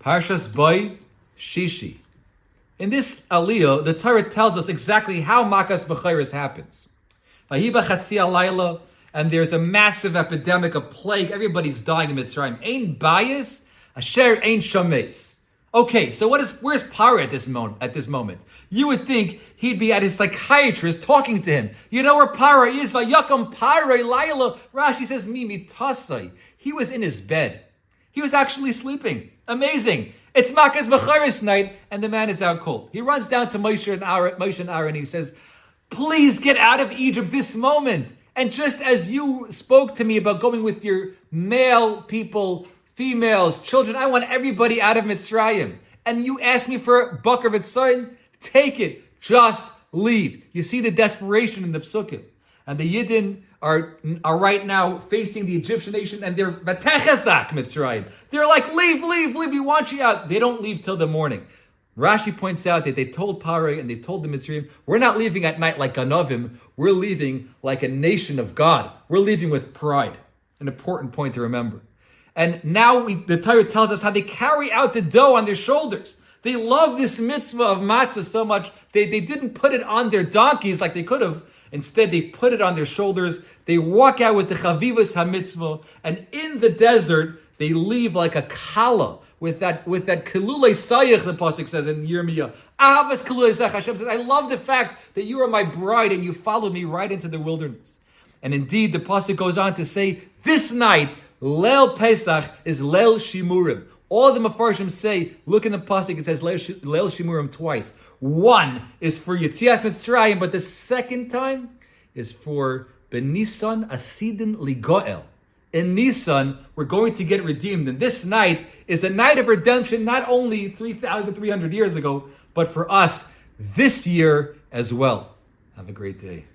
Parshas Bo Shishi. In this aliyah, the Torah tells us exactly how Makas B'chayris happens. Vahiba Alayla, and there's a massive epidemic, a plague. Everybody's dying in Mitzrayim. Ain bias, asher ain shames. Okay, so what is where's Paro at this moment? At this moment, you would think he'd be at his psychiatrist talking to him. You know where Paro is? Vayakam Paro Laila. Rashi says Mimi Tasai. He was in his bed. He was actually sleeping. Amazing. It's Makas Becharis night, and the man is out cold. He runs down to Moshe and Aaron, Moshe and Aaron, and he says, "Please get out of Egypt this moment." And just as you spoke to me about going with your male people, females, children, I want everybody out of Mitzrayim. And you asked me for a buck of its son, take it. Just leave. You see the desperation in the psukim. And the Yidden are, are right now facing the Egyptian nation and they're Vatechazak Mitzrayim. They're like, leave, leave, leave, we want you out. They don't leave till the morning. Rashi points out that they told Paro and they told the Mitzrayim, we're not leaving at night like Ganovim, we're leaving like a nation of God. We're leaving with pride. An important point to remember. And now we, the Torah tells us how they carry out the dough on their shoulders. They love this mitzvah of matzah so much, they, they didn't put it on their donkeys like they could have. Instead, they put it on their shoulders. They walk out with the chavivas hamitzvah, and in the desert, they leave like a kala with that with that kilule sayich. The pasuk says in Yirmiyah, Ahavas kilule sayich. Hashem says, "I love the fact that you are my bride and you followed me right into the wilderness." And indeed, the pasuk goes on to say, "This night, Leil Pesach is Leil Shimurim." All the Mefarshim say, look in the pasuk, it says Leil Shimurim twice. One is for Yitzias Mitzrayim, but the second time is for Benisan Asidin Ligoel. In Nisan, we're going to get redeemed. And this night is a night of redemption, not only 3,300 years ago, but for us this year as well. Have a great day.